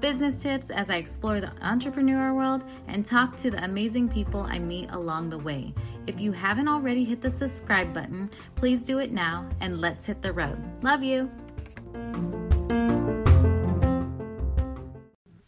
business tips as I explore the entrepreneur world and talk to the amazing people I meet along the way. If you haven't already hit the subscribe button, please do it now and let's hit the road. Love you.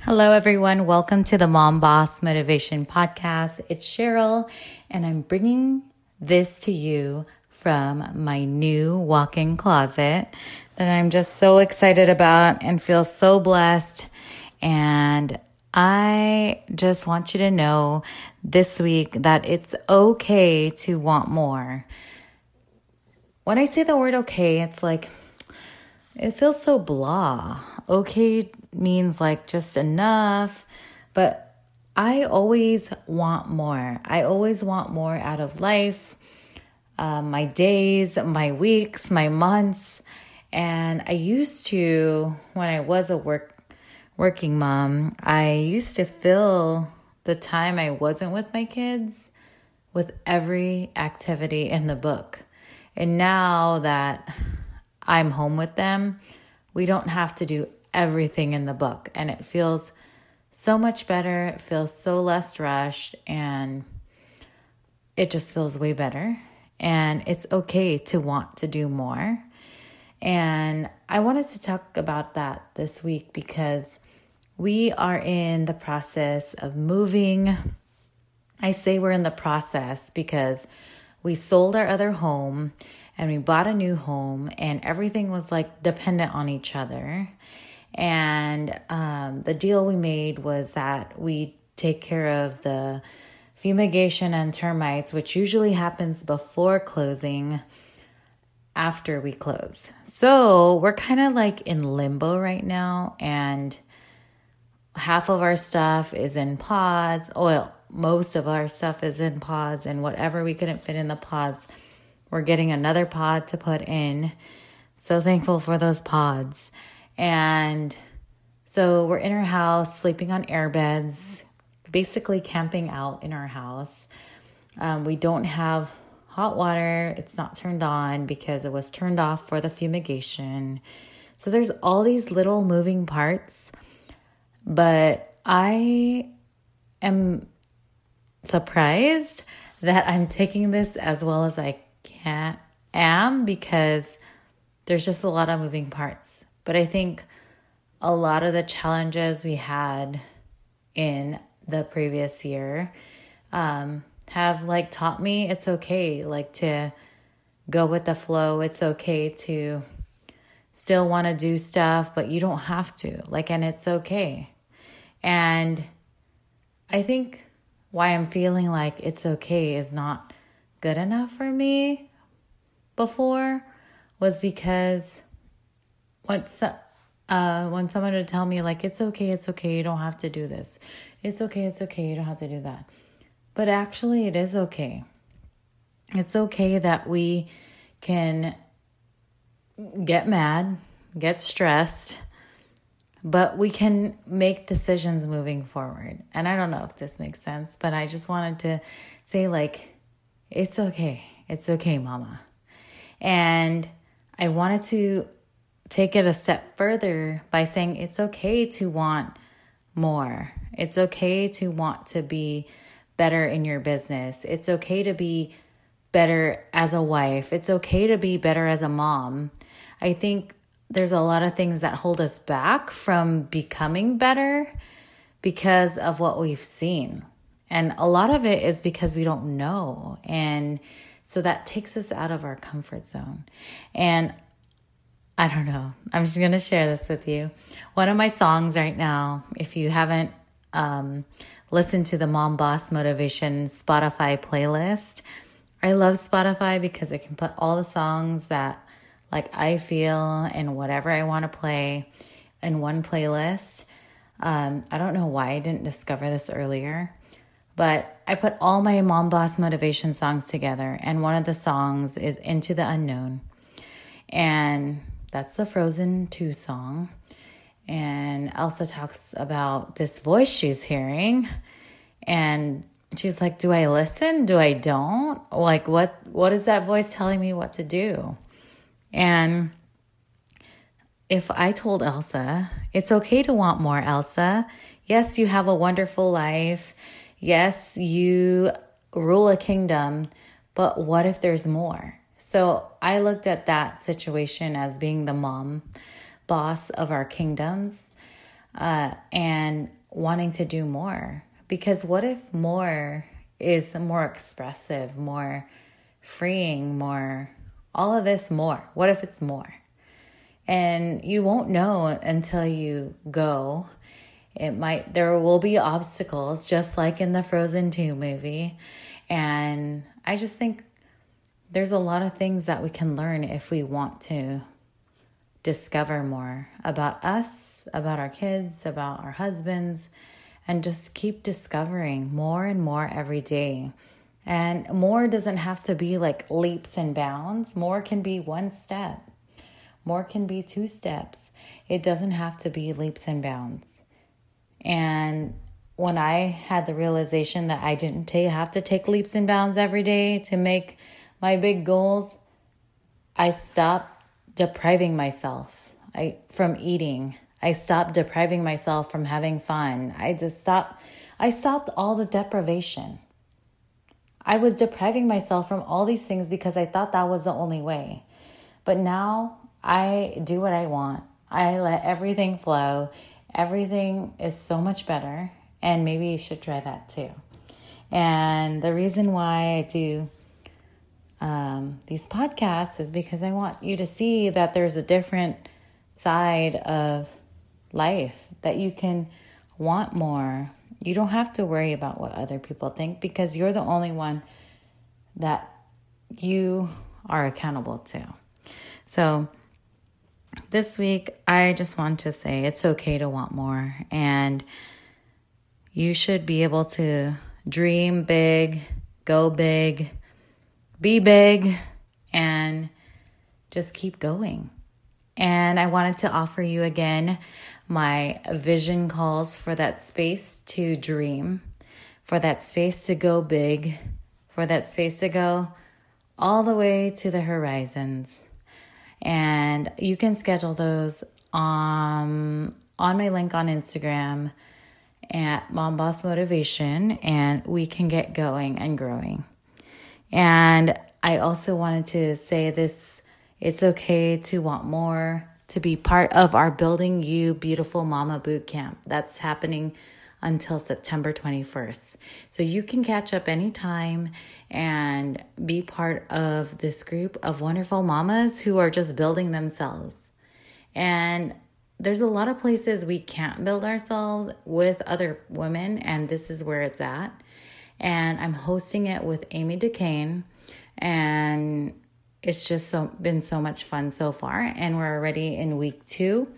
Hello, everyone. Welcome to the Mom Boss Motivation Podcast. It's Cheryl, and I'm bringing this to you from my new walk in closet that I'm just so excited about and feel so blessed and I just want you to know this week that it's okay to want more. When I say the word okay, it's like, it feels so blah. Okay means like just enough, but I always want more. I always want more out of life, uh, my days, my weeks, my months. And I used to, when I was a work working mom, I used to fill the time I wasn't with my kids with every activity in the book. And now that I'm home with them, we don't have to do everything in the book. And it feels so much better. It feels so less rushed. And it just feels way better. And it's okay to want to do more. And I wanted to talk about that this week because we are in the process of moving. I say we're in the process because we sold our other home and we bought a new home, and everything was like dependent on each other. And um, the deal we made was that we take care of the fumigation and termites, which usually happens before closing, after we close. So we're kind of like in limbo right now. And half of our stuff is in pods. Oil, most of our stuff is in pods, and whatever we couldn't fit in the pods, we're getting another pod to put in. So thankful for those pods. And so we're in our house, sleeping on air beds, basically camping out in our house. Um, we don't have hot water, it's not turned on because it was turned off for the fumigation. So there's all these little moving parts but I am surprised that I'm taking this as well as I can am because there's just a lot of moving parts. But I think a lot of the challenges we had in the previous year um, have like taught me it's okay like to go with the flow. It's okay to still want to do stuff, but you don't have to. Like, and it's okay. And I think why I'm feeling like it's okay is not good enough for me before was because once uh, when someone would tell me like it's okay, it's okay, you don't have to do this. It's okay, it's okay, you don't have to do that. But actually, it is okay. It's okay that we can get mad, get stressed, but we can make decisions moving forward. And I don't know if this makes sense, but I just wanted to say, like, it's okay. It's okay, mama. And I wanted to take it a step further by saying it's okay to want more. It's okay to want to be better in your business. It's okay to be better as a wife. It's okay to be better as a mom. I think there's a lot of things that hold us back from becoming better because of what we've seen. And a lot of it is because we don't know. And so that takes us out of our comfort zone. And I don't know. I'm just going to share this with you. One of my songs right now, if you haven't um, listened to the Mom Boss Motivation Spotify playlist, I love Spotify because it can put all the songs that like I feel and whatever I want to play in one playlist. Um, I don't know why I didn't discover this earlier, but I put all my mom boss motivation songs together, and one of the songs is Into the Unknown. And that's the Frozen 2 song. And Elsa talks about this voice she's hearing. And she's like, Do I listen? Do I don't? Like what what is that voice telling me what to do? And if I told Elsa, it's okay to want more, Elsa. Yes, you have a wonderful life. Yes, you rule a kingdom, but what if there's more? So I looked at that situation as being the mom boss of our kingdoms uh, and wanting to do more. Because what if more is more expressive, more freeing, more, all of this more? What if it's more? And you won't know until you go. It might, there will be obstacles, just like in the Frozen 2 movie. And I just think there's a lot of things that we can learn if we want to discover more about us, about our kids, about our husbands, and just keep discovering more and more every day. And more doesn't have to be like leaps and bounds, more can be one step. More can be two steps. It doesn't have to be leaps and bounds. And when I had the realization that I didn't have to take leaps and bounds every day to make my big goals, I stopped depriving myself I, from eating. I stopped depriving myself from having fun. I just stopped. I stopped all the deprivation. I was depriving myself from all these things because I thought that was the only way. But now I do what I want. I let everything flow. Everything is so much better. And maybe you should try that too. And the reason why I do um, these podcasts is because I want you to see that there's a different side of life, that you can want more. You don't have to worry about what other people think because you're the only one that you are accountable to. So, this week, I just want to say it's okay to want more, and you should be able to dream big, go big, be big, and just keep going. And I wanted to offer you again my vision calls for that space to dream, for that space to go big, for that space to go all the way to the horizons and you can schedule those on on my link on Instagram at Mom Boss Motivation, and we can get going and growing. And I also wanted to say this it's okay to want more, to be part of our Building You Beautiful Mama Boot Camp. That's happening until September 21st. So you can catch up anytime and be part of this group of wonderful mamas who are just building themselves. And there's a lot of places we can't build ourselves with other women, and this is where it's at. And I'm hosting it with Amy DeCane, and it's just so been so much fun so far. And we're already in week two,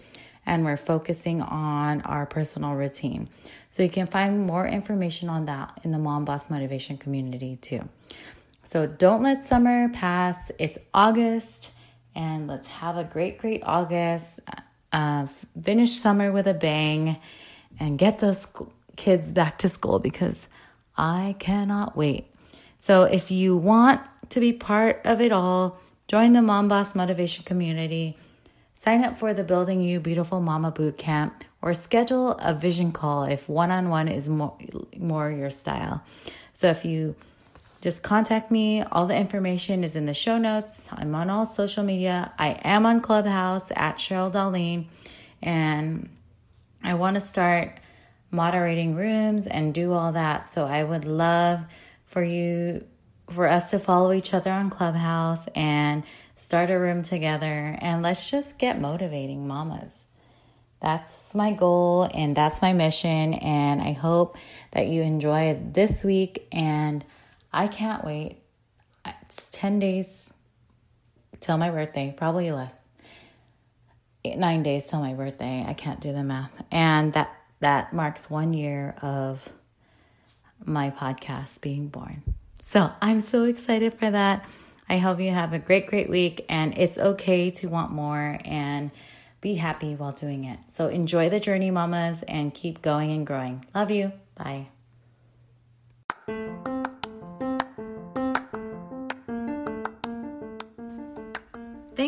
and we're focusing on our personal routine. So you can find more information on that in the Mom Boss Motivation community too. So don't let summer pass. It's August, and let's have a great, great August. Uh, finish summer with a bang and get those kids back to school because I cannot wait. So if you want to be part of it all, join the Mom Boss Motivation community. Sign up for the Building You Beautiful Mama Boot Camp or schedule a vision call if one on one is more, more your style. So if you just contact me, all the information is in the show notes. I'm on all social media. I am on Clubhouse at Cheryl Darlene, and I want to start moderating rooms and do all that. So I would love for you, for us to follow each other on Clubhouse and start a room together and let's just get motivating mamas. That's my goal and that's my mission. And I hope that you enjoy this week. And I can't wait. It's 10 days till my birthday, probably less. Eight, nine days till my birthday. I can't do the math. And that that marks one year of my podcast being born. So I'm so excited for that. I hope you have a great, great week, and it's okay to want more and be happy while doing it. So enjoy the journey, mamas, and keep going and growing. Love you. Bye.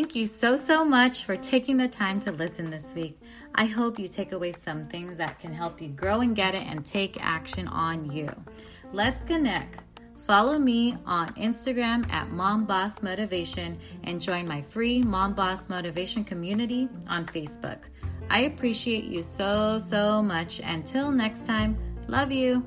Thank you so, so much for taking the time to listen this week. I hope you take away some things that can help you grow and get it and take action on you. Let's connect. Follow me on Instagram at Mom Boss Motivation and join my free Mom Boss Motivation community on Facebook. I appreciate you so, so much. Until next time, love you.